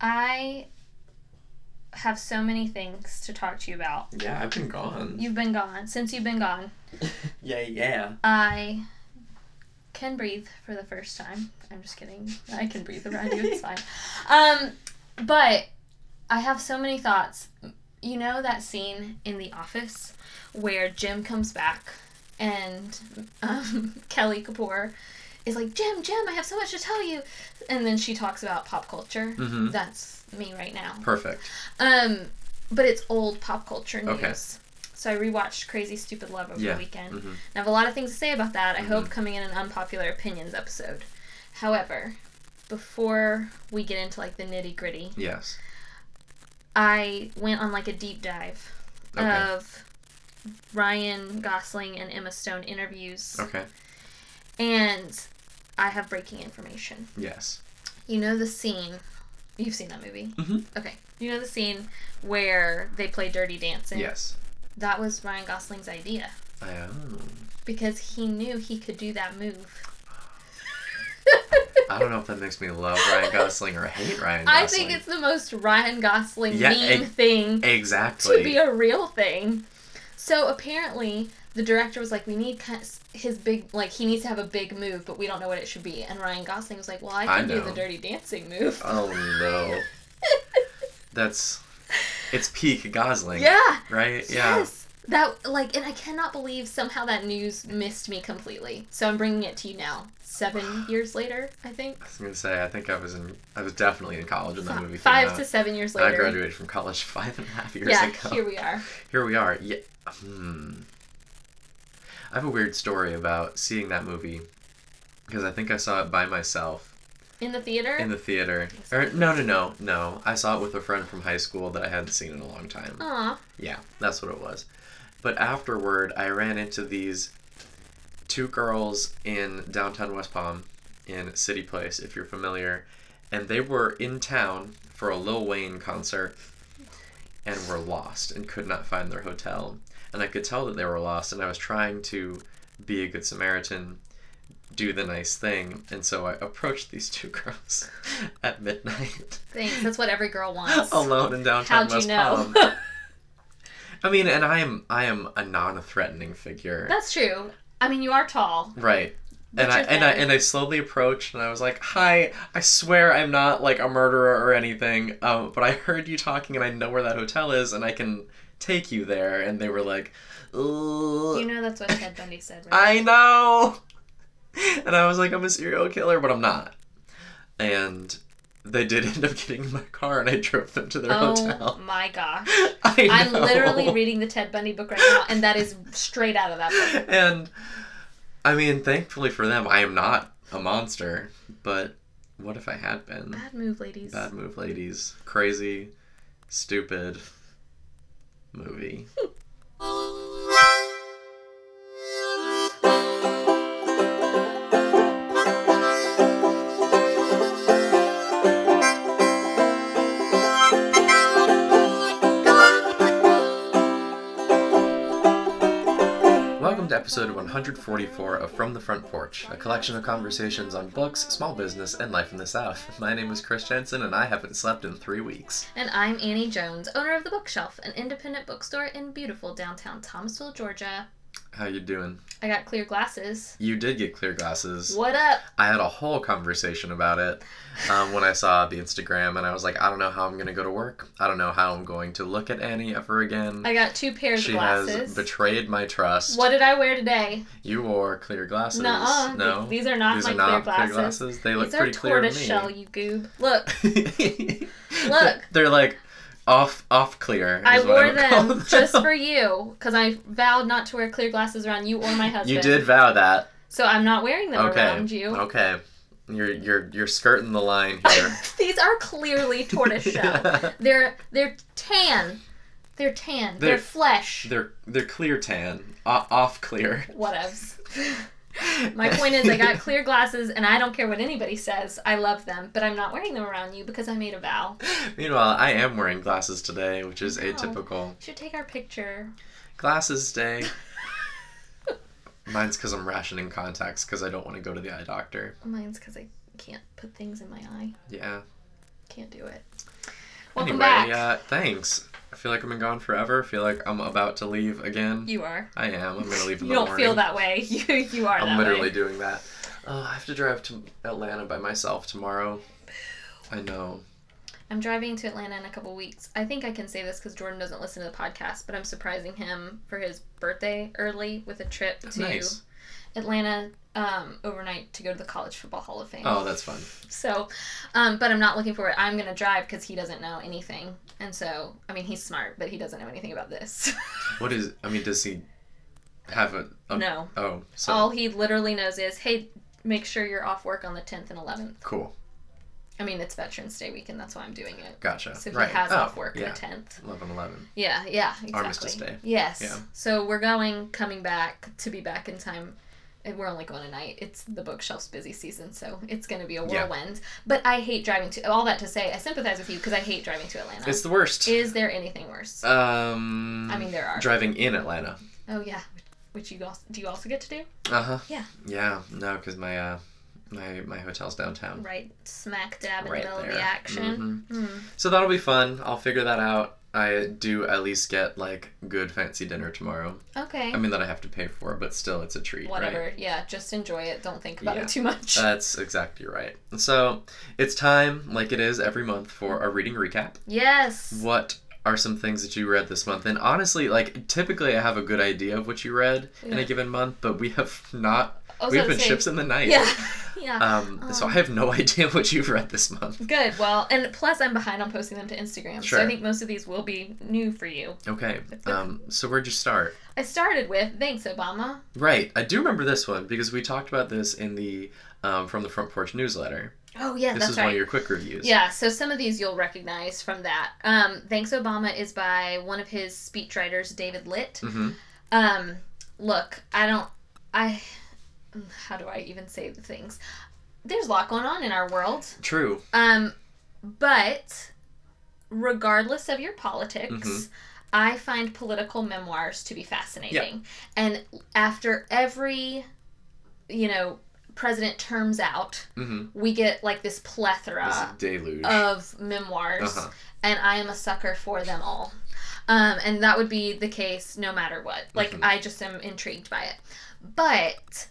I have so many things to talk to you about. Yeah, I've been gone. You've been gone. Since you've been gone, yeah, yeah. I can breathe for the first time. I'm just kidding. I can breathe around you. It's fine. Um, but I have so many thoughts. You know that scene in The Office where Jim comes back and um, Kelly Kapoor is like, Jim, Jim, I have so much to tell you. And then she talks about pop culture. Mhm. That's me right now. Perfect. Um, but it's old pop culture news. Okay. So I rewatched Crazy Stupid Love over Yeah. the weekend. Mhm. I have a lot of things to say about that. I Mhm. hope coming in an unpopular opinions episode. However, before we get into like the nitty gritty, Yes. I went on like a deep dive Okay. of Ryan Gosling and Emma Stone interviews, Okay. and I have breaking information. Yes. You know the scene. You've seen that movie. Mhm. Okay. You know the scene where they play Dirty Dancing. Yes. That was Ryan Gosling's idea I am. because he knew he could do that move. I don't know if that makes me love Ryan Gosling or hate Ryan Gosling. I think it's the most Ryan Gosling Yeah, meme ex- thing exactly. to be a real thing. So apparently, the director was like, "We need his big like he needs to have a big move, but we don't know what it should be." And Ryan Gosling was like, "Well, I I can do the Dirty Dancing move." oh no. That's it's peak Gosling. yeah. Right? Yeah. Yes. That like, and I cannot believe somehow that news missed me completely. So I'm bringing it to you now, seven years later, I think. I was gonna say I think I was in I was definitely in college when that movie Five out. to seven years later. I graduated from college five and a half years yeah, ago. here we are. Here we are. Yeah. Hmm. I have a weird story about seeing that movie because I think I saw it by myself In the theater? in the theater. Or er, no, no, no, no. I saw it with a friend from high school that I hadn't seen in a long time. Aw. Yeah, that's what it was. But afterward, I ran into these two girls in downtown West Palm in City Place, if you're familiar, and they were in town for a Lil Wayne concert and were lost and could not find their hotel. And I could tell that they were lost, and I was trying to be a good Samaritan, do the nice thing, and so I approached these two girls at midnight. Thanks. That's what every girl wants. alone in downtown How'd you know? Palm. I mean, and I am I am a non-threatening figure, That's true. I mean, you are tall. right? And I and I and I slowly approached, and I was like, "Hi, I swear I'm not like a murderer or anything, um, but I heard you talking, and I know where that hotel is, and I can take you there." And they were like, "Ugh." You know that's what Ted Bundy said, right? I know. And I was like, I'm a serial killer, but I'm not. And they did end up getting in my car, and I drove them to their oh hotel. Oh my gosh. I I'm literally reading the Ted Bundy book right now, and that is straight out of that book. And I mean, thankfully for them, I am not a monster. But what if I had been? Bad move, ladies. Bad move, ladies. Crazy, stupid movie. episode 144 of From the Front Porch, a collection of conversations on books, small business, and life in the South. My name is Chris Jensen, and I haven't slept in three weeks. And I'm Annie Jones, owner of The Bookshelf, an independent bookstore in beautiful downtown Thomasville, Georgia. How you doing? I got clear glasses. You did get clear glasses. What up? I had a whole conversation about it um, when I saw the Instagram, and I was like, I don't know how I'm going to go to work. I don't know how I'm going to look at Annie ever again. I got two pairs she of has glasses. betrayed my trust. What did I wear today? You wore clear glasses. Nuh-uh. No. Th- These are not These my are not clear clear glasses. glasses. They look These are pretty clear to tortoise me. shell, you goob. Look, Look. Look. They're like off off clear. I wore would call them just for you because I vowed not to wear clear glasses around you or my husband. You did vow that. So I'm not wearing them Okay. around you. Okay. You're you're you're skirting the line here. These are clearly tortoise shell. They're they're tan. They're tan. They're, They're- flesh. they're they're clear tan. O- off clear. Whatevs. My point is, I got clear glasses, and I don't care what anybody says. I love them, but I'm not wearing them around you because I made a vow. Meanwhile, I am wearing glasses today, which is atypical. You should take our picture. Glasses day. Mine's because I'm rationing contacts because I don't want to go to the eye doctor. Mine's because I can't put things in my eye. Yeah. Can't do it. Welcome anyway, back. uh, thanks. Feel like I've been gone forever. I feel like I'm about to leave again. you are. I am. I'm gonna leave in You don't morning. feel that way. You you are I'm literally way. doing that. Oh, I have to drive to Atlanta by myself tomorrow. I know. I'm driving to Atlanta in a couple weeks. I think I can say this because Jordan doesn't listen to the podcast, but I'm surprising him for his birthday early with a trip to Nice. Atlanta um, overnight to go to the College Football Hall of Fame. Oh, that's fun. So, um, but I'm not looking for it. I'm gonna drive because he doesn't know anything, and so I mean he's smart, but he doesn't know anything about this. What is? I mean, does he have a? a no, Oh, so all he literally knows is, hey, make sure you're off work on the 10th and 11th. cool. I mean it's Veterans Day weekend, that's why I'm doing it. Gotcha. So he right. has oh, off work Yeah. the 10th. 11 11. Yeah, yeah, exactly. Armistice Day. Yes. Yeah. So we're going, coming back to be back in time. And we're only going tonight. It's the bookshelf's busy season, so it's going to be a Yeah. whirlwind. But I hate driving to. All that to say, I sympathize with you because I hate driving to Atlanta. It's the worst. Is there anything worse? um. I mean, there are. Driving in Atlanta. oh yeah, which you also do you also get to do? Uh huh. Yeah. Yeah. No, because my uh, my my hotel's downtown. Right, smack dab in Right the middle of the action. Mm. So that'll be fun. I'll figure that out. I do at least get like good fancy dinner tomorrow. Okay. I mean that I have to pay for, but still it's a treat, Whatever. right? Yeah, just enjoy it. Don't think about Yeah. it too much. That's exactly right. So it's time, like it is every month, for a reading recap. yes. What are some things that you read this month? And honestly, like typically I have a good idea of what you read in a given month, but we have not. We have been ships in the night. Yeah. Yeah. Um, so I Um, have no idea what you've read this month. Good. Well, and plus I'm behind on posting them to Instagram, sure. so I think most of these will be new for you. Okay. Um, so where'd you start? I started with thanks Obama. Right. I do remember this one because we talked about this in the um, from the front porch newsletter. Oh yeah, This that's is right. one of your quick reviews. Yeah, so some of these you'll recognize from that. Um, Thanks Obama is by one of his speechwriters, David Litt. Mm-hmm. Um, look, I don't, I, how do I even say the things? There's a lot going on in our world. True. Um, but regardless of your politics, Mhm. I find political memoirs to be fascinating. And after every, you know, president terms out, Mm-hmm. we get like this This plethora deluge. of memoirs, Uh-huh. and I am a sucker for them all. Um, and that would be the case no matter what. Like, Mhm. I just am intrigued by it. But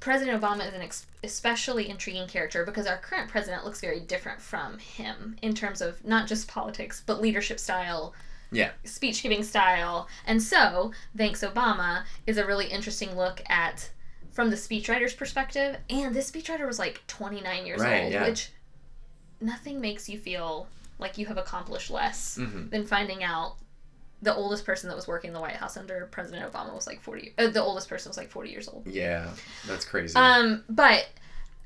President Obama is an ex- especially intriguing character because our current president looks very different from him in terms of not just politics, but leadership style. Yeah. Speech giving style. And so, Thanks Obama is a really interesting look at from the speechwriter's perspective. And this speechwriter was like 29 years Right, old, yeah. which nothing makes you feel like you have accomplished less Mm-hmm. than finding out the oldest person that was working in the White House under President Obama was like 40 uh, the oldest person was like 40 years old. Yeah, that's crazy. Um but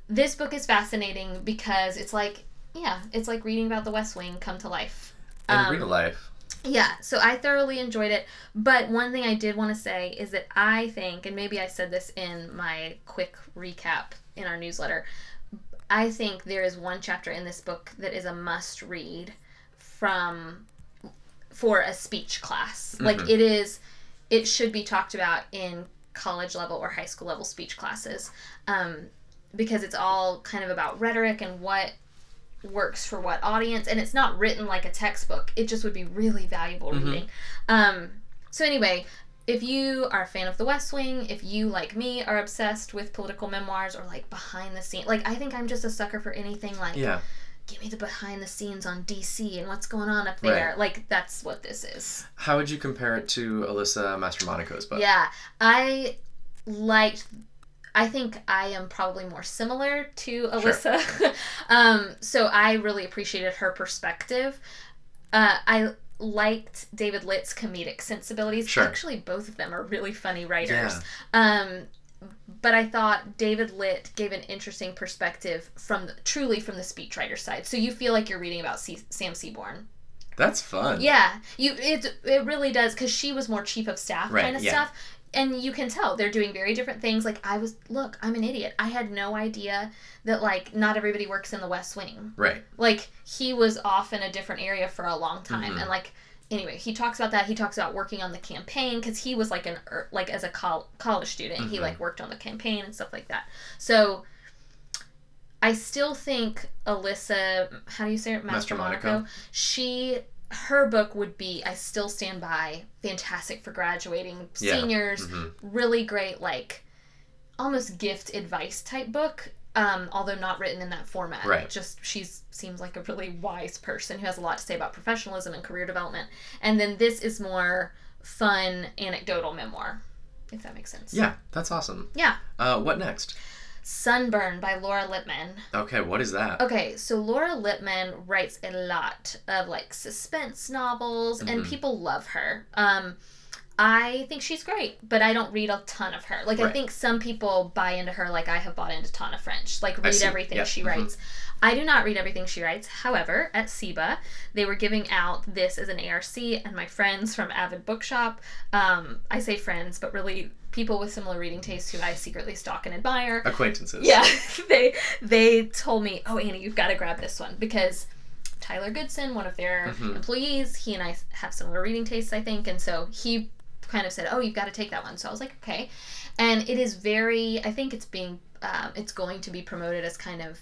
this book is fascinating because it's like yeah, it's like reading about the West Wing come to life. in um, real life. Yeah, so I thoroughly enjoyed it. But one thing I did want to say is that I think, and maybe I said this in my quick recap in our newsletter, I think there is one chapter in this book that is a must read from for a speech class. Like Mhm. it is, it should be talked about in college level or high school level speech classes, um, because it's all kind of about rhetoric and what works for what audience and it's not written like a textbook it just would be really valuable Mhm. reading um so anyway if you are a fan of the west wing if you like me are obsessed with political memoirs or like behind the scenes like i think i'm just a sucker for anything like Yeah. Give me the behind the scenes on dc and what's going on up there Right. like that's what this is How would you compare it to Alyssa Mastromonaco's book? yeah i liked I think I am probably more similar to Alyssa. um, so I really appreciated her perspective. Uh, I liked David Litt's comedic sensibilities. Sure. Actually, both of them are really funny writers. Yeah. Um, but I thought David Litt gave an interesting perspective from the, truly from the speechwriter side. So you feel like you're reading about C- Sam Seaborn. That's fun. Yeah, you it it really does because she was more chief of staff Right, kind of yeah. stuff, and you can tell they're doing very different things. Like I was, look, I'm an idiot. I had no idea that like not everybody works in the West Wing. Right. Like he was off in a different area for a long time, Mhm. and like anyway, he talks about that. He talks about working on the campaign because he was like an er, like as a col- college student, he Mhm. like worked on the campaign and stuff like that. So. I still think Alyssa, how do you say it? Master Monaco. Monaco. She, her book would be, I still stand by, fantastic for graduating Yeah. seniors. Mhm. Really great, like almost gift advice type book. Um, although not written in that format. Right. Just she seems like a really wise person who has a lot to say about professionalism and career development. And then this is more fun anecdotal memoir, if that makes sense. Yeah, that's awesome. Yeah. Uh, what next? Sunburn by Laura Lippman. Okay, what is that? Okay, so Laura Lippman writes a lot of like suspense novels, and Mhm. people love her. Um, I think she's great, but I don't read a ton of her. Like I think some people buy into her, like I have bought into Tana French. Like read everything Yep. she Mhm. writes. I do not read everything she writes. However, at SIBA, they were giving out this as an ARC, and my friends from Avid Bookshop, um, I say friends, but really people with similar reading tastes who I secretly stalk and admire, Acquaintances. yeah, they they told me, "Oh, Annie, you've got to grab this one because Tyler Goodson, one of their Mhm. employees, he and I have similar reading tastes, I think, and so he kind of said, "Oh, you've got to take that one." So I was like, "Okay," and it is very. I think it's being. Um, it's going to be promoted as kind of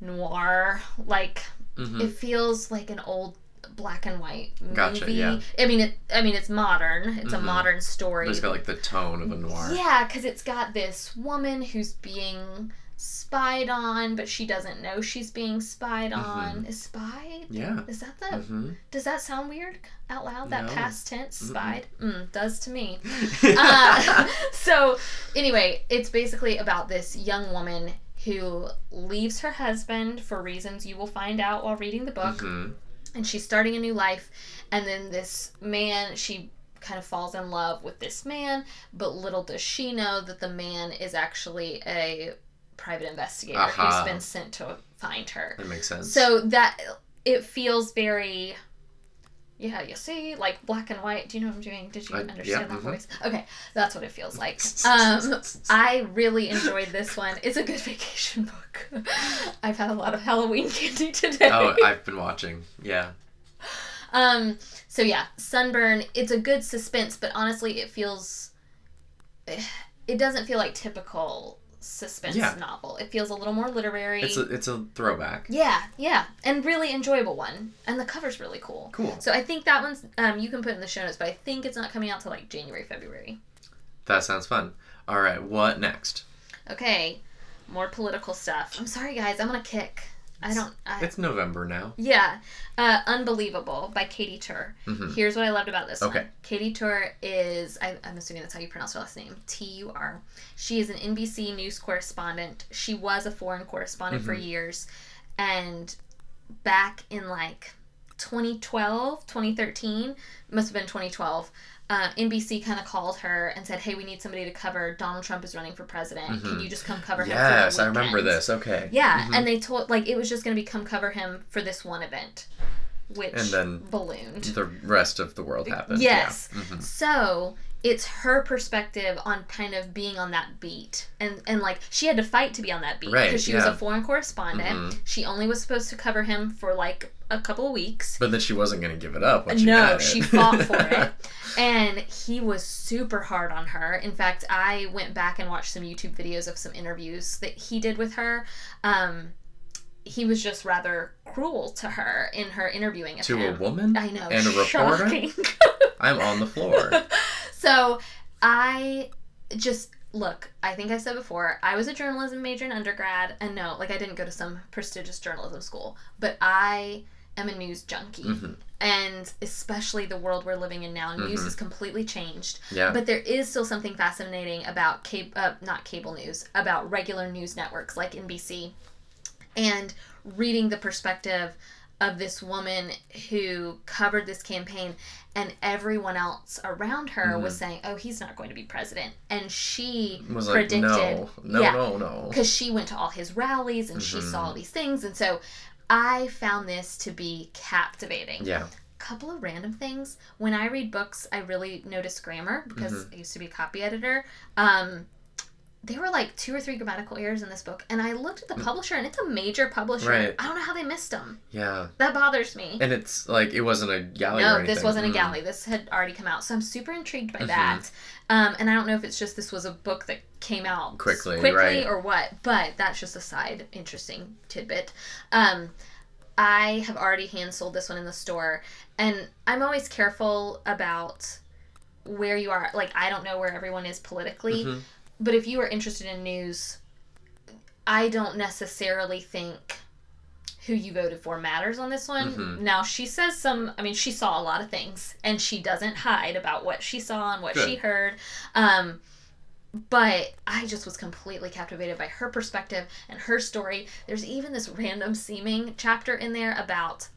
noir, like hmm it feels like an old black and white movie. Gotcha, yeah. I mean, it. I mean, it's modern. It's a Mhm. modern story. But it's got like the tone of a noir. Yeah, because it's got this woman who's being spied on, but she doesn't know she's being spied on. Is spied? Yeah. Is that the? hmm Does that sound weird out loud? That No. past tense, spied? Mm, does to me. uh, so anyway, it's basically about this young woman who leaves her husband for reasons you will find out while reading the book hmm and she's starting a new life and then this man she kind of falls in love with this man but little does she know that the man is actually a private investigator Aha. who's been sent to find her That makes sense. so that it feels very yeah you see like black and white do you know what i'm doing did you I- understand yeah, that mhm. voice okay that's what it feels like um I really enjoyed this one. It's a good vacation book. I've had a lot of Halloween candy today. oh, I've been watching. Yeah. Um, so yeah, Sunburn, it's a good suspense, but honestly it feels it doesn't feel like typical suspense Yeah. novel. It feels a little more literary. It's a it's a throwback. yeah, yeah, and really enjoyable one. And the cover's really cool. Cool. So I think that one's um you can put in the show notes, but I think it's not coming out till like January, February. That sounds fun. All right, what next? Okay, more political stuff. I'm sorry guys, I'm on a kick. I don't I, It's November now. Yeah. Uh, Unbelievable by Katie Tur. hmm Here's what I loved about this Okay. one. Katie Tur is, I, I'm assuming that's how you pronounce her last name, T U R. She is an NBC News correspondent. She was a foreign correspondent for Mhm. years. And back in like 2012, 2013, must have been 2012, uh, NBC kind of called her and said, hey, we need somebody to cover Donald Trump is running for president. Can Mhm. you just come cover him? Yes, I remember this. Okay. Yeah, Mhm. and they told like it was just going to be come cover him for this one event, which And then ballooned. the rest of the world happened. Yes. Yeah. hmm So it's her perspective on kind of being on that beat, and and like she had to fight to be on that beat Right, because she was a foreign correspondent. Mhm. She only was supposed to cover him for like a couple of weeks. But then she wasn't going to give it up. No, it. she fought for it. And he was super hard on her. In fact, I went back and watched some YouTube videos of some interviews that he did with her. Um, he was just rather cruel to her in her interviewing of to a woman. I know. and a reporter? I'm on the floor. so I just look, I think I said before, I was a journalism major in undergrad, and no, like I didn't go to some prestigious journalism school, but I am a news junkie. hmm And especially the world we're living in now, news Mhm. has completely changed. Yeah. But there is still something fascinating about cable, uh, not cable news, about regular news networks like NBC, and reading the perspective of this woman who covered this campaign, and everyone else around her was saying, "Oh, he's not going to be president," and she was like, predicted, no, no, yeah, no, no. because she went to all his rallies and she saw all these things, and so I found this to be captivating Yeah. couple of random things. When I read books, I really notice grammar because Mm-hmm. I used to be a copy editor. Um, there were like two or three grammatical errors in this book, and I looked at the publisher, and it's a major publisher. Right. I don't know how they missed them. Yeah. That bothers me. And it's like it wasn't a galley or no, this wasn't a Mm. galley. This had already come out, so I'm super intrigued by Mhm. that. Um, and I don't know if it's just this was a book that came out Quickly, quickly right. or what. But that's just a side interesting tidbit. Um, I have already hand sold this one in the store, and I'm always careful about where you are. Like I don't know where everyone is politically, Mhm. But if you are interested in news, I don't necessarily think who you voted for matters on this one. Mhm. Now she says some. I mean, she saw a lot of things, and she doesn't hide about what she saw and what she heard. Um, but I just was completely captivated by her perspective and her story. There's even this random seeming chapter in there about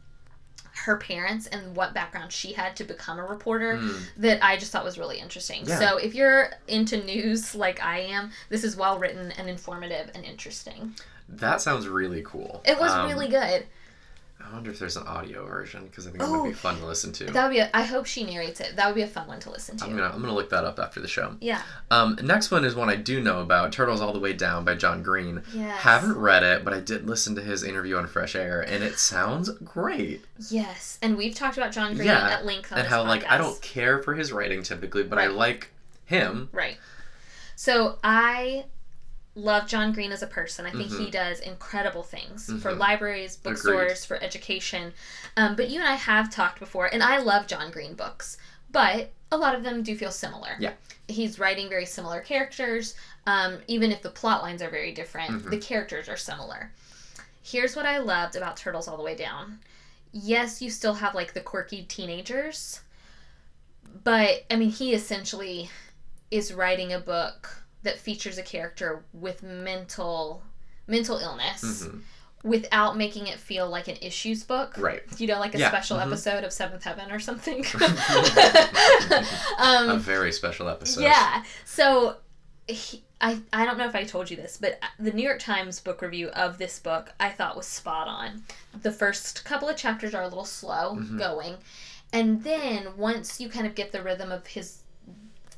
her parents and what background she had to become a reporter Mm. that I just thought was really interesting. Yeah. So if you're into news like I am, this is well written and informative and interesting. That sounds really cool. It was Um, really good. I wonder if there's an audio version because I think it would Oh. be fun to listen to. That would be. A, I hope she narrates it. That would be a fun one to listen to. I'm gonna I'm gonna look that up after the show. Yeah. Um, next one is one I do know about. Turtles All the Way Down by John Green. Yes. Haven't read it, but I did listen to his interview on Fresh Air, and it sounds great. Yes, and we've talked about John Green Yeah, at length on and how like I don't care for his writing typically, but I like him. Right. So I love John Green as a person. I think he Mhm. does incredible things for Mhm. libraries, bookstores, for education. Um, but you and I have talked before, and I love John Green books, but a lot of them do feel similar. Yeah. He's writing very similar characters. Um, even if the plot lines are very different, Mhm. the characters are similar. Here's what I loved about Turtles All the Way Down. Yes, you still have like the quirky teenagers, but I mean, he essentially is writing a book that features a character with mental mental illness Mhm. without making it feel like an issues book. Right. You know, like a Yeah, special mhm. episode of Seventh Heaven or something. a um, very special episode. yeah. So he, I I don't know if I told you this, but the New York Times book review of this book I thought was spot on. The first couple of chapters are a little slow Mhm. going, and then once you kind of get the rhythm of his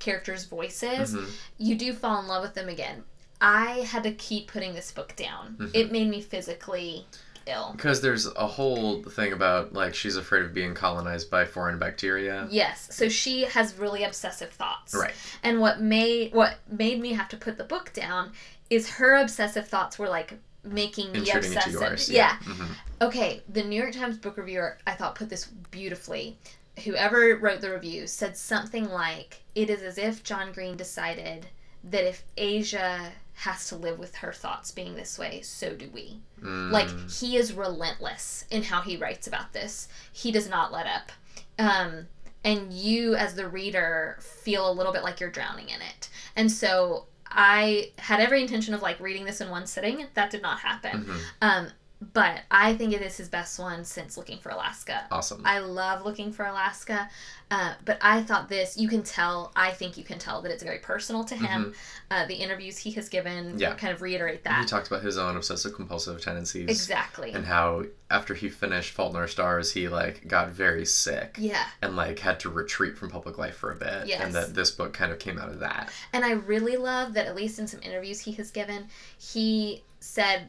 characters' voices, Mhm. you do fall in love with them again. I had to keep putting this book down. Mhm. It made me physically ill. Because there's a whole thing about like she's afraid of being colonized by foreign bacteria. Yes, so she has really obsessive thoughts. Right. And what made what made me have to put the book down is her obsessive thoughts were like making me obsessive. yours. yeah. Mhm. Okay, the New York Times book reviewer I thought put this beautifully. Whoever wrote the review said something like it is as if John Green decided that if Aza has to live with her thoughts being this way, so do we. Mm. Like he is relentless in how he writes about this. He does not let up. Um, and you as the reader feel a little bit like you're drowning in it. And so I had every intention of like reading this in one sitting. That did not happen. Mhm. Um, but I think it is his best one since Looking for Alaska. awesome. I love Looking for Alaska, uh, but I thought this, you can tell, I think you can tell that it's very personal to him. Uh, the interviews he has given Mm-hmm. Yeah. kind of reiterate that. he talked about his own obsessive compulsive tendencies. Exactly. And how after he finished Fault in Our Stars, he like got very sick yeah. and like had to retreat from public life for a bit. Yes. And that this book kind of came out of that. And I really love that, at least in some interviews he has given, he said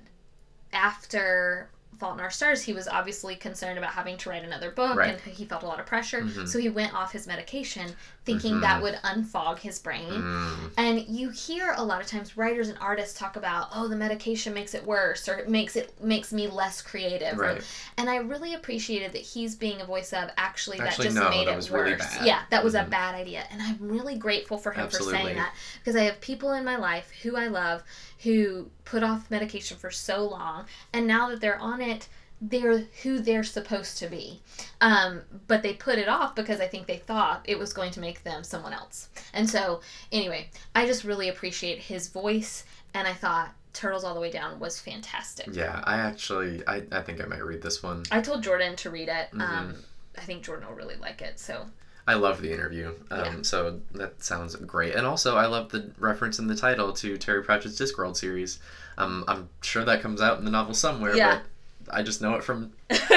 after Fault in Our Stars, he was obviously concerned about having to write another book Right. and he felt a lot of pressure. Mhm. So he went off his medication thinking Mhm. that would unfog his brain. Mm. And you hear a lot of times writers and artists talk about, oh, the medication makes it worse or it makes it makes me less creative. or- Right. and I really appreciated that he's being a voice of actually, Actually, that just no, made that it worse. really. Yeah, that was a Mhm. bad idea. And I'm really grateful for him for saying that because I have people in my life who I love who put off medication for so long and now that they're on it they're who they're supposed to be um, but they put it off because i think they thought it was going to make them someone else and so anyway i just really appreciate his voice and i thought turtles all the way down was fantastic Yeah, I actually, I, I think I might read this one. i told jordan to read it Mm-hmm. um, i think jordan will really like it so I love the interview. Um, Yeah. So that sounds great. And also, I love the reference in the title to Terry Pratchett's Discworld series. Um, I'm sure that comes out in the novel somewhere, Yeah. but I just know it from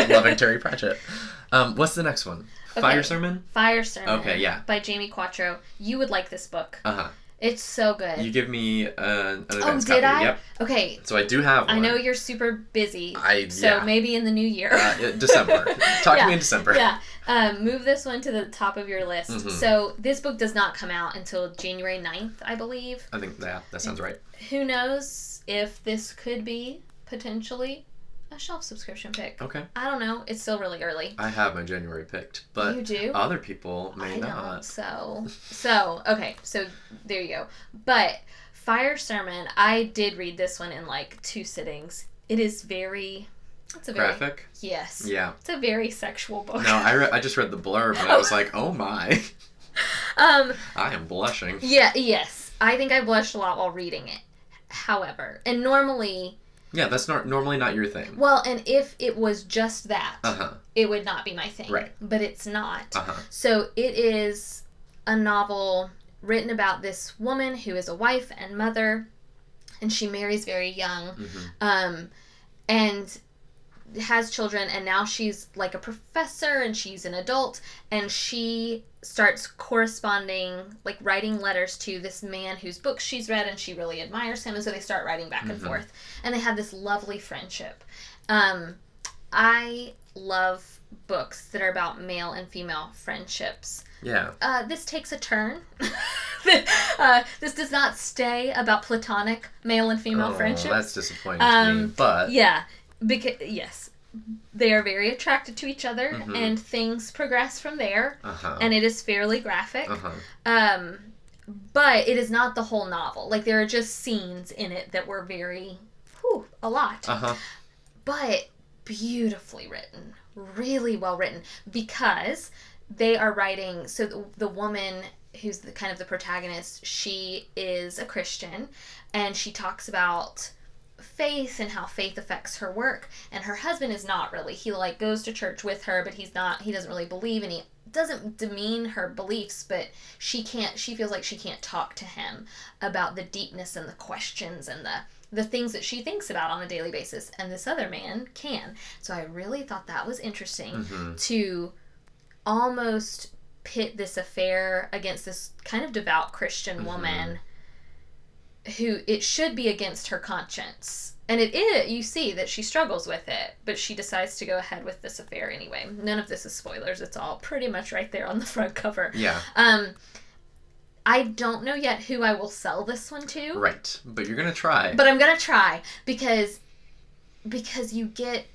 loving Terry Pratchett. Um, what's the next one? Okay. Fire Sermon? fire sermon Okay, yeah. by Jamie Quatro you would like this book Uh huh. It's so good. You give me an, an oh, did copy. I? Yep. Okay. So I do have one. I know you're super busy. I so yeah. maybe in the new year. Uh, December. Talk Yeah. to me in December. yeah. Um, move this one to the top of your list. Mhm. So this book does not come out until January 9th, I believe. I think yeah, that sounds right. Who knows if this could be potentially a shelf subscription pick. Okay. I don't know. It's still really early. I have my January picked, but you do? other people may I don't. not. So, so okay. So there you go. But Fire Sermon, I did read this one in like two sittings. It is very. It's a very Graphic? yes. Yeah. It's a very sexual book. No, I, re- I just read the blurb and I was like, oh my, um. I am blushing. Yeah. Yes. I think I blushed a lot while reading it. However, and normally, Yeah, that's not normally not your thing. well, and if it was just that, Uh huh. it would not be my thing. Right. But it's not. Uh huh. So it is a novel written about this woman who is a wife and mother, and she marries very young, hmm um, and has children, and now she's like a professor and she's an adult, and she starts corresponding, like writing letters to this man whose books she's read, and she really admires him, and so they start writing back and Mhm. forth, and they have this lovely friendship. Um, I love books that are about male and female friendships Yeah. uh, this takes a turn. uh, this does not stay about platonic male and female oh, friendships. That's disappointing to me. Um, But Yeah, because yes, they are very attracted to each other, Mhm. and things progress from there, uh huh. and it is fairly graphic. Uh huh. Um, but it is not the whole novel. Like there are just scenes in it that were very, whew, a lot Uh huh. but beautifully written, really well written because they are writing. So the, the woman who's the kind of the protagonist, she is a Christian, and she talks about faith and how faith affects her work. And her husband is not really. He like goes to church with her but he's not he doesn't really believe and he doesn't demean her beliefs but she can't she feels like she can't talk to him about the deepness and the questions and the the things that she thinks about on a daily basis and this other man can. So i really thought that was interesting hmm to almost pit this affair against this kind of devout christian Mhm. woman who it should be against her conscience and it is you see that she struggles with it but she decides to go ahead with this affair anyway none of this is spoilers it's all pretty much right there on the front cover Yeah. um i don't know yet who i will sell this one to Right. But you're gonna try. but I'm gonna try because because you get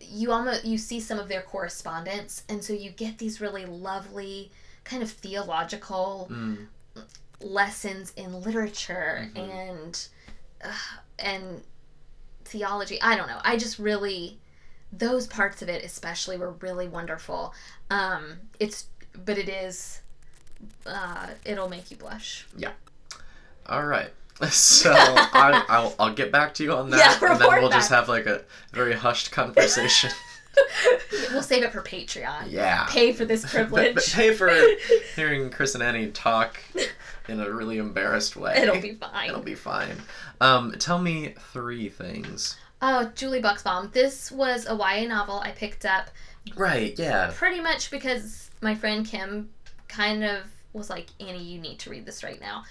you almost you see some of their correspondence and so you get these really lovely kind of theological Mm, lessons in literature Mhm. and uh, and theology i don't know i just really those parts of it especially were really wonderful um it's but it is uh it'll make you blush Yeah. all right. So I, I'll I'll get back to you on that, Yeah, and then we'll just have like a very hushed conversation. we'll save it for patreon yeah. pay for this But, privilege but pay for hearing Chris and Annie talk in a really embarrassed way. It'll be fine. It'll be fine. Um, tell me three things. Oh, Julie Buxbaum. This was a YA novel I picked up Right. Yeah. pretty much because my friend Kim kind of was like, Annie, you need to read this right now.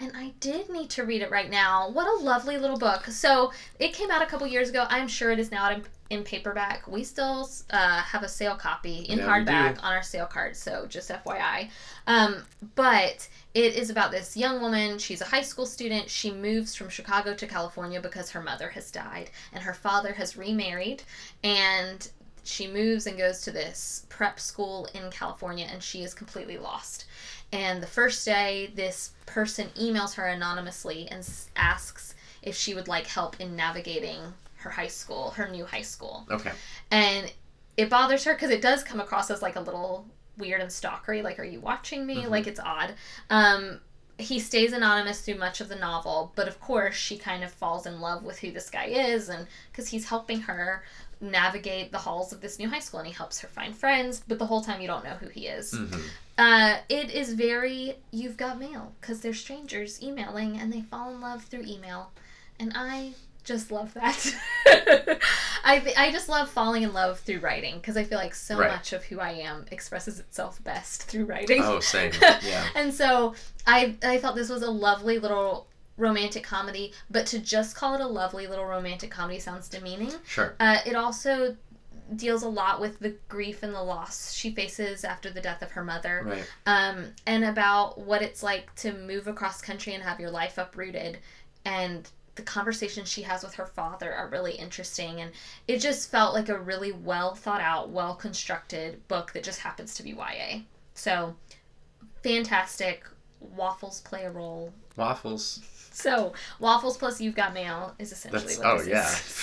And I did need to read it right now. What a lovely little book. So it came out a couple years ago. I'm sure it is now in, paperback. We still uh, have a sale copy in Yeah, hardback on our sale card. So just FYI. Um, but it is about this young woman. She's a high school student. She moves from Chicago to California because her mother has died and her father has remarried. And she moves and goes to this prep school in California and she is completely lost. And the first day, this person emails her anonymously and asks if she would like help in navigating her high school, her new high school. Okay. And it bothers her because it does come across as like a little weird and stalkery. Like, are you watching me? Mhm. Like, it's odd. Um, he stays anonymous through much of the novel, but of course, she kind of falls in love with who this guy is, and because he's helping her navigate the halls of this new high school and he helps her find friends, but the whole time you don't know who he is. hmm Uh, it is very you've got mail because they're strangers emailing and they fall in love through email, and I just love that. I th- I just love falling in love through writing because I feel like so Right. much of who I am expresses itself best through writing. Oh, same. Yeah. and so I I thought this was a lovely little romantic comedy, but to just call it a lovely little romantic comedy sounds demeaning. Sure. Uh, it also deals a lot with the grief and the loss she faces after the death of her mother Right. um, and about what it's like to move across country and have your life uprooted and the conversations she has with her father are really interesting and it just felt like a really well thought out well constructed book that just happens to be ya so fantastic waffles play a role Waffles. so waffles plus you've got mail is essentially That's-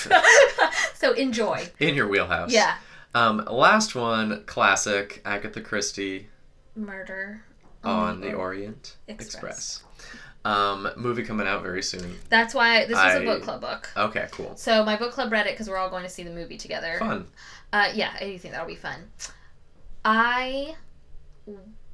what oh, yeah. so enjoy In your wheelhouse. yeah Um, last one, classic Agatha Christie murder on the Or- Orient Express. Express. Um, movie coming out very soon. that's why this was a I- book club book Okay, cool. so my book club read it because we're all going to see the movie together Fun. Uh, yeah, I do think that'll be fun. I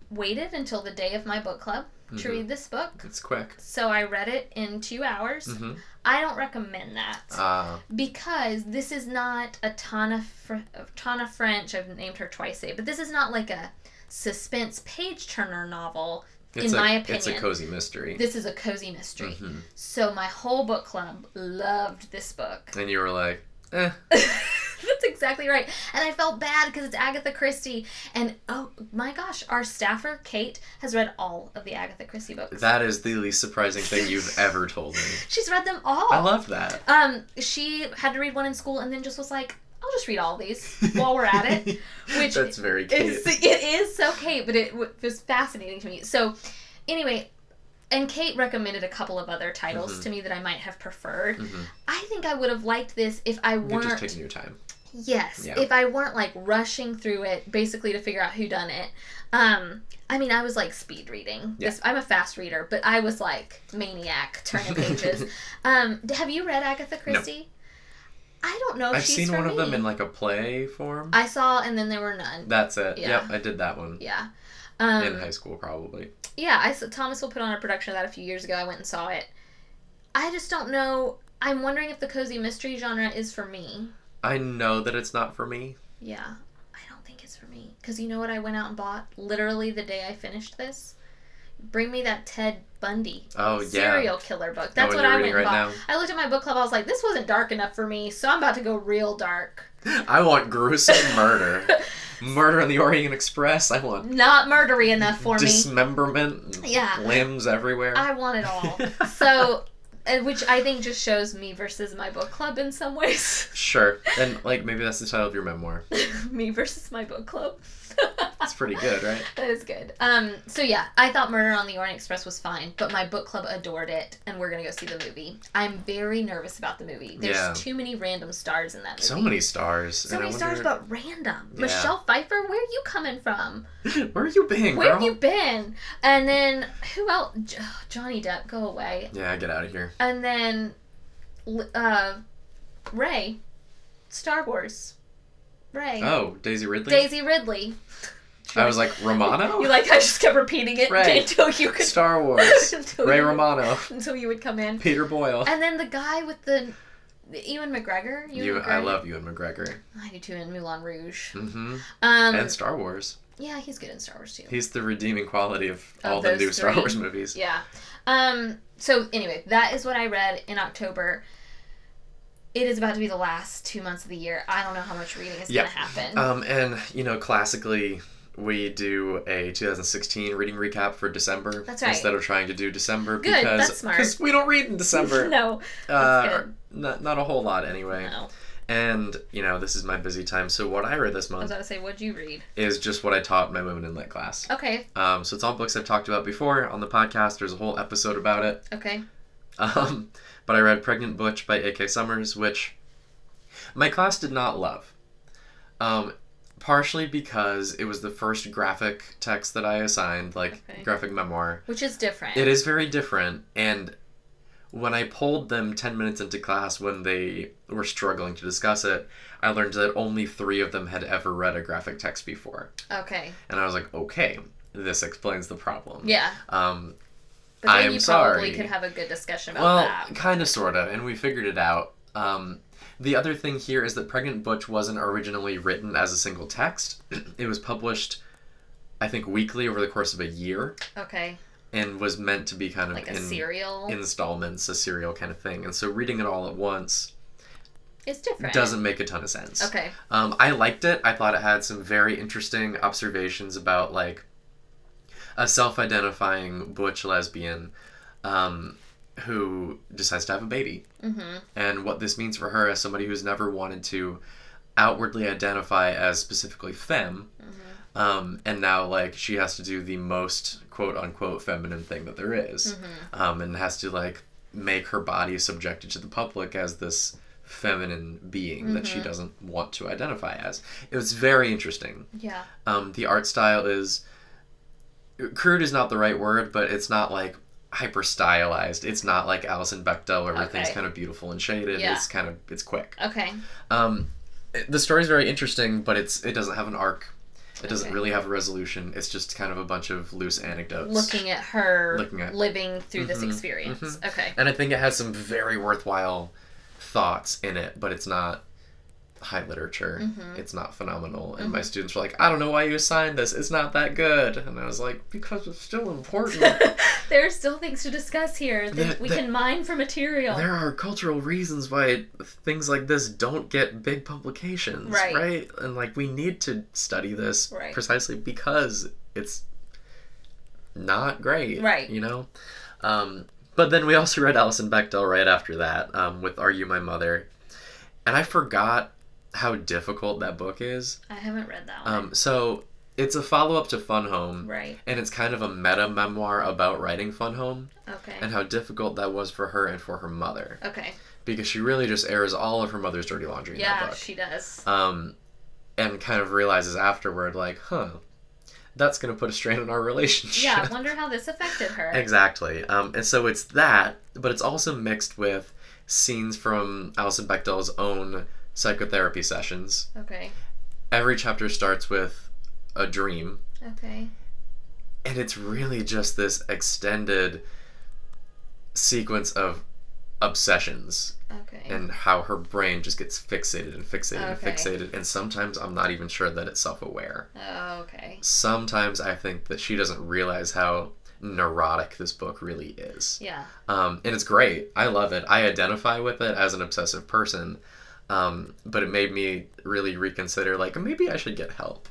waited until the day of my book club to Mhm. read this book. It's quick. So I read it in two hours. Mm-hmm. I don't recommend that Uh, because this is not a Tana, Fr- Tana French. I've named her twice today, but this is not like a suspense page turner novel. It's In a, my opinion, it's a cozy mystery. This is a cozy mystery. hmm So my whole book club loved this book. And you were like, eh. That's exactly right. And I felt bad because it's Agatha Christie. And oh my gosh, our staffer, Kate, has read all of the Agatha Christie books. That is the least surprising thing you've ever told me. She's read them all. I love that. Um, she had to read one in school and then just was like, I'll just read all these while we're at it. Which That's very cute. It's, it is so Kate, but it was fascinating to me. So, anyway, and Kate recommended a couple of other titles Mhm. to me that I might have preferred. Mhm. I think I would have liked this if I You're weren't. just taking your time. Yes, Yeah. if I weren't like rushing through it basically to figure out who done it. Um, I mean, I was like speed reading. Yeah. This I'm a fast reader, but I was like maniac turning pages. um, have you read Agatha Christie? I don't know if I've seen one of them in like a play form. I saw, and then there were none. That's it. Yeah. Yep, I did that one Yeah. Um, in high school probably. yeah, I saw, Thomasville put on a production of that a few years ago. I went and saw it. I just don't know. I'm wondering if the cozy mystery genre is for me. I know that it's not for me. Yeah, I don't think it's for me. Because you know what I went out and bought literally the day I finished this? Bring me that Ted Bundy Oh yeah. serial killer book. That's what you're I reading went right bought. I looked at my book club. I was like, this wasn't dark enough for me, so I'm about to go real dark. I want gruesome murder. Murder on the Orient Express. I want Not murdery enough for me. dismemberment. Yeah. Limbs everywhere. I want it all. so, and which I think just shows me versus my book club in some ways. Sure. And like maybe that's the title of your memoir. me versus my book club. That's pretty good, right? That is good. Um, so yeah, I thought Murder on the Orient Express was fine, but my book club adored it, and we're gonna go see the movie. I'm very nervous about the movie. There's Yeah. too many random stars in that movie. So many stars. So many stars, but random. Yeah. Michelle Pfeiffer, where are you coming from? Where have you been, Where girl? have you been? And then who else? Johnny Depp, go away. Yeah, get out of here. And then, uh, Rey, Star Wars. Ray. Oh, Daisy Ridley. Daisy Ridley. I was like Romano. You like I just kept repeating it Ray. until you could Star Wars. Ray you- Romano. until you would come in. Peter Boyle. And then the guy with the, Ewan McGregor. Ewan You, McGregor. I love Ewan McGregor. I do too in Moulin Rouge. Mm-hmm. Um, and Star Wars. yeah, he's good in Star Wars too. He's the redeeming quality of Of all the new Star. Wars movies. Yeah. Um. So anyway, that is what I read in October. It is about to be the last two months of the year. I don't know how much reading is Yep. gonna happen. Um, and you know, classically, we do a 2016 reading recap for December That's right. instead of trying to do December Good, because because we don't read in December. no. uh, good. Not not a whole lot anyway. No. And you know, this is my busy time. So what I read this month. I was about to say, what'd you read? is just what I taught my women in lit class. Okay. Um, so it's all books I've talked about before on the podcast. There's a whole episode about it. Okay. Um, but I read Pregnant Butch by A.K. Summers, which my class did not love. Um, partially because it was the first graphic text that I assigned, like Okay. graphic memoir. Which is different. It is very different, and when I polled them 10 minutes into class when they were struggling to discuss it, I learned that only three of them had ever read a graphic text before. Okay. And I was like, okay, this explains the problem. Yeah. Um, But then I'm you sorry. probably could have a good discussion about well, that. kind of, sort of, and we figured it out. Um, the other thing here is that Pregnant Butch wasn't originally written as a single text. it was published, I think, weekly over the course of a year, Okay. and was meant to be kind of Like a in serial. installments, a serial kind of thing. And so reading it all at once it's different. doesn't make a ton of sense. Okay. Um, I liked it. I thought it had some very interesting observations about like a self-identifying butch lesbian um, who decides to have a baby, Mm-hmm. and what this means for her as somebody who's never wanted to outwardly identify as specifically femme. Mm-hmm. Um, and now, like, she has to do the most quote unquote feminine thing that there is, Mm-hmm. um, and has to like make her body subjected to the public as this feminine being that she Mhm. doesn't want to identify as. It was very interesting. Yeah. Um, the art style is crude is not the right word, but it's not like hyper stylized. It's not like Alison Bechdel where everything's Okay. kind of beautiful and shaded. Yeah. It's kind of it's quick. Okay. Um, the story's very interesting, but it's it doesn't have an arc. It doesn't Okay. really have a resolution. It's just kind of a bunch of loose anecdotes. Looking at her Looking at- living through this Mhm, experience. mhm. Okay. And I think it has some very worthwhile thoughts in it, but it's not high literature. Mhm. It's not phenomenal. And my students were like, I don't know why you assigned this. It's not that good. And I was like, because it's still important. there are still things to discuss here that There- we there- can mine for material. there are cultural reasons why things like this don't get big publications. Right. Right? And like, we need to study this Right. precisely because it's not great. Right. You know? Um, but then we also read Alison Bechdel right after that um, with Are You My Mother? And I forgot how difficult that book is. I haven't read that one. Um, so it's a follow up to Fun Home, right. and it's kind of a meta memoir about writing Fun Home Okay. and how difficult that was for her and for her mother okay. because she really just airs all of her mother's dirty laundry in that Yeah, book. she does. Um, and kind of realizes afterward, like, huh, that's gonna put a strain on our relationship. Yeah, I wonder how this affected her. Exactly. Um, and so it's that, but it's also mixed with scenes from Alison Bechdel's own psychotherapy sessions. Okay. Every chapter starts with a dream, Okay. and it's really just this extended sequence of obsessions Okay. and how her brain just gets fixated and fixated and fixated. And sometimes I'm not even sure that it's self aware. oh, okay. Sometimes I think that she doesn't realize how neurotic this book really is. Yeah. Um, and it's great. I love it. I identify with it as an obsessive person. Um, but it made me really reconsider, like, maybe I should get help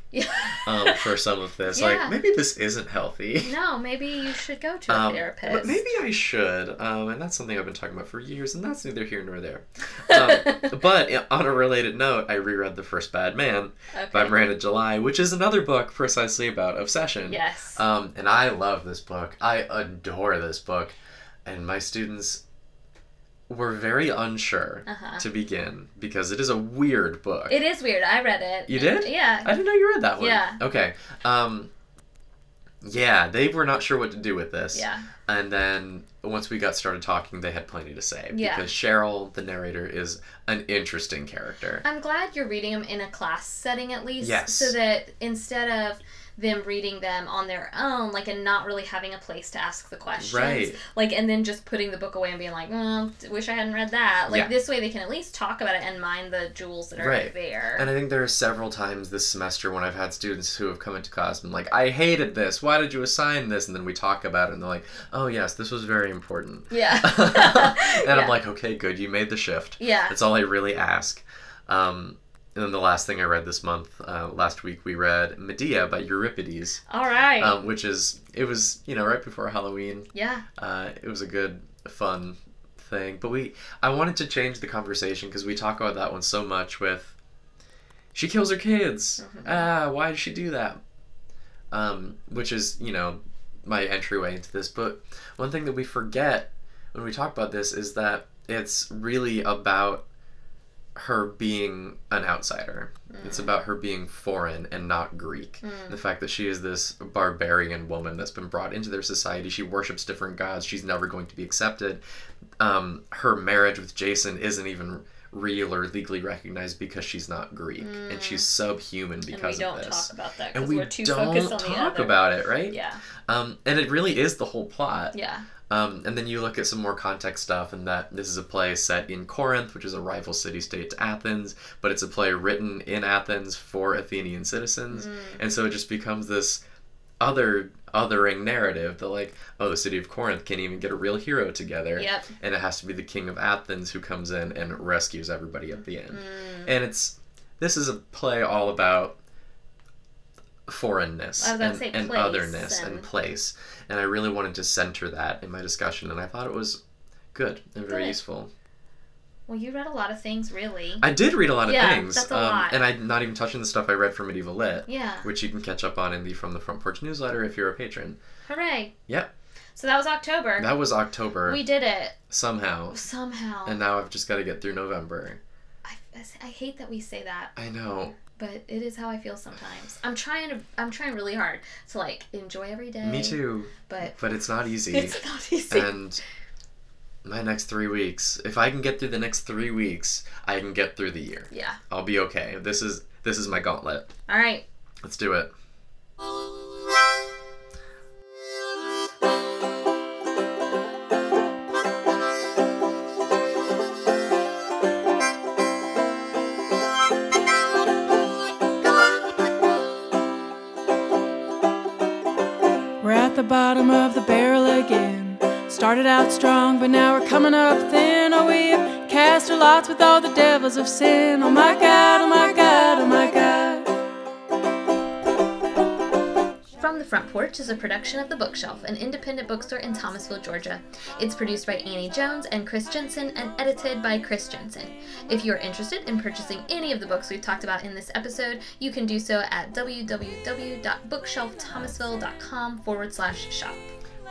um, for some of this. Yeah. Like, maybe this isn't healthy. no, maybe you should go to a Um, therapist. but maybe I should. Um, and that's something I've been talking about for years, and that's neither here nor there. Um, but on a related note, I reread The First Bad Man okay. by Miranda July, which is another book precisely about obsession. Yes. Um, and I love this book. I adore this book. And my students were very unsure Uh-huh. to begin because it is a weird book. it is weird. I read it. You did? Yeah. I didn't know you read that one. Yeah. Okay. Um, yeah, they were not sure what to do with this. Yeah. And then once we got started talking, they had plenty to say. Yeah. Because Cheryl, the narrator, is an interesting character. I'm glad you're reading them in a class setting at least. Yes. So that instead of them reading them on their own, like, and not really having a place to ask the questions. Right. Like, and then just putting the book away and being like, oh, wish I hadn't read that. Like, Yeah. this way they can at least talk about it and mind the jewels that are Right. there. And I think there are several times this semester when I've had students who have come into class and like, I hated this. Why did you assign this? And then we talk about it and they're like, oh, yes, this was very important. yeah. and Yeah. I'm like, okay, good. You made the shift. yeah. That's all I really ask. Um, and then the last thing I read this month, uh, last week, we read Medea by Euripides, All right. um, which is, it was, you know, right before Halloween. yeah. Uh, it was a good, fun thing. But we, I wanted to change the conversation because we talk about that one so much with, she kills her kids. Mhm. Ah, why did she do that? Um, which is, you know, my entryway into this. But one thing that we forget when we talk about this is that it's really about her being an outsider. It's about her being foreign and not Greek. Mm. The fact that she is this barbarian woman that's been brought into their society, she worships different gods, she's never going to be accepted. Um, her marriage with Jason isn't even real or legally recognized because she's not Greek, and she's subhuman And we because don't of this. talk about that and because we we're too don't focused on the talk other. about it, right? Yeah. Um, and it really is the whole plot. Yeah. Um, and then you look at some more context stuff, and that this is a play set in Corinth, which is a rival city state to Athens, but it's a play written in Athens for Athenian citizens. Mm. And so it just becomes this other othering narrative that like oh the city of corinth can't even get a real hero together Yep. and it has to be the king of athens who comes in and rescues everybody at the end Mm. and it's this is a play all about foreignness I was about and, and place otherness and and- place and i really wanted to center that in my discussion and i thought it was good and very Good. useful Well, you read a lot of things, really. i did read a lot of Yeah, things that's a um, lot. and i'm not even touching the stuff i read from medieval lit yeah. which you can catch up on in the from the front porch newsletter if you're a patron Hooray. Yep. So that was October. that was october we did it somehow somehow. and now i've just got to get through november I, I hate that we say that, i know but it is how I feel sometimes. I'm trying to. I'm trying really hard to like enjoy every day. me too But but it's not easy it's not easy. and my next three weeks if i can get through the next three weeks i can get through the year yeah. i'll be okay this is this is my gauntlet All right. let's do it Started out strong, but now we're coming up thin. Oh, we've cast our lots with all the devils of sin. Oh my God, oh my God, oh my God. From the Front Porch is a production of The Bookshelf, an independent bookstore in Thomasville, Georgia. It's produced by Annie Jones and Chris Jensen and edited by Chris Jensen. If you're interested in purchasing any of the books we've talked about in this episode, you can do so at www.bookshelfthomasville.com forward slash shop.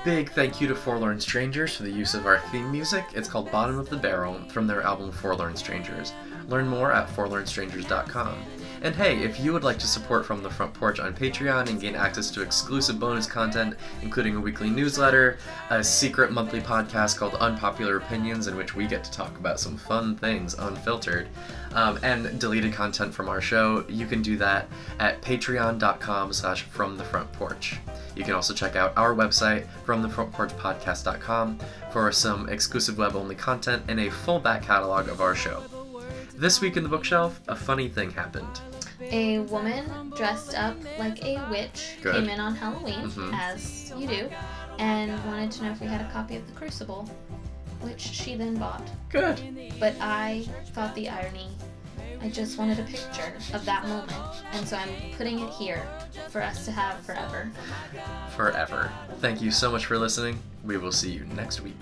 Big thank you to Forlorn Strangers for the use of our theme music. It's called Bottom of the Barrel from their album Forlorn Strangers. Learn more at forlornstrangers.com. And hey, if you would like to support From the Front Porch on Patreon and gain access to exclusive bonus content, including a weekly newsletter, a secret monthly podcast called Unpopular Opinions, in which we get to talk about some fun things unfiltered, um, and deleted content from our show, you can do that at patreon.com slash from the front porch. You can also check out our website, fromthefrontporchpodcast.com, for some exclusive web-only content and a full back catalog of our show. This week in the bookshelf, a funny thing happened. A woman dressed up like a witch Good. came in on Halloween, Mhm. as you do, and wanted to know if we had a copy of The Crucible, which she then bought. Good. But I thought the irony, I just wanted a picture of that moment, and so I'm putting it here for us to have forever. Forever. Thank you so much for listening. We will see you next week.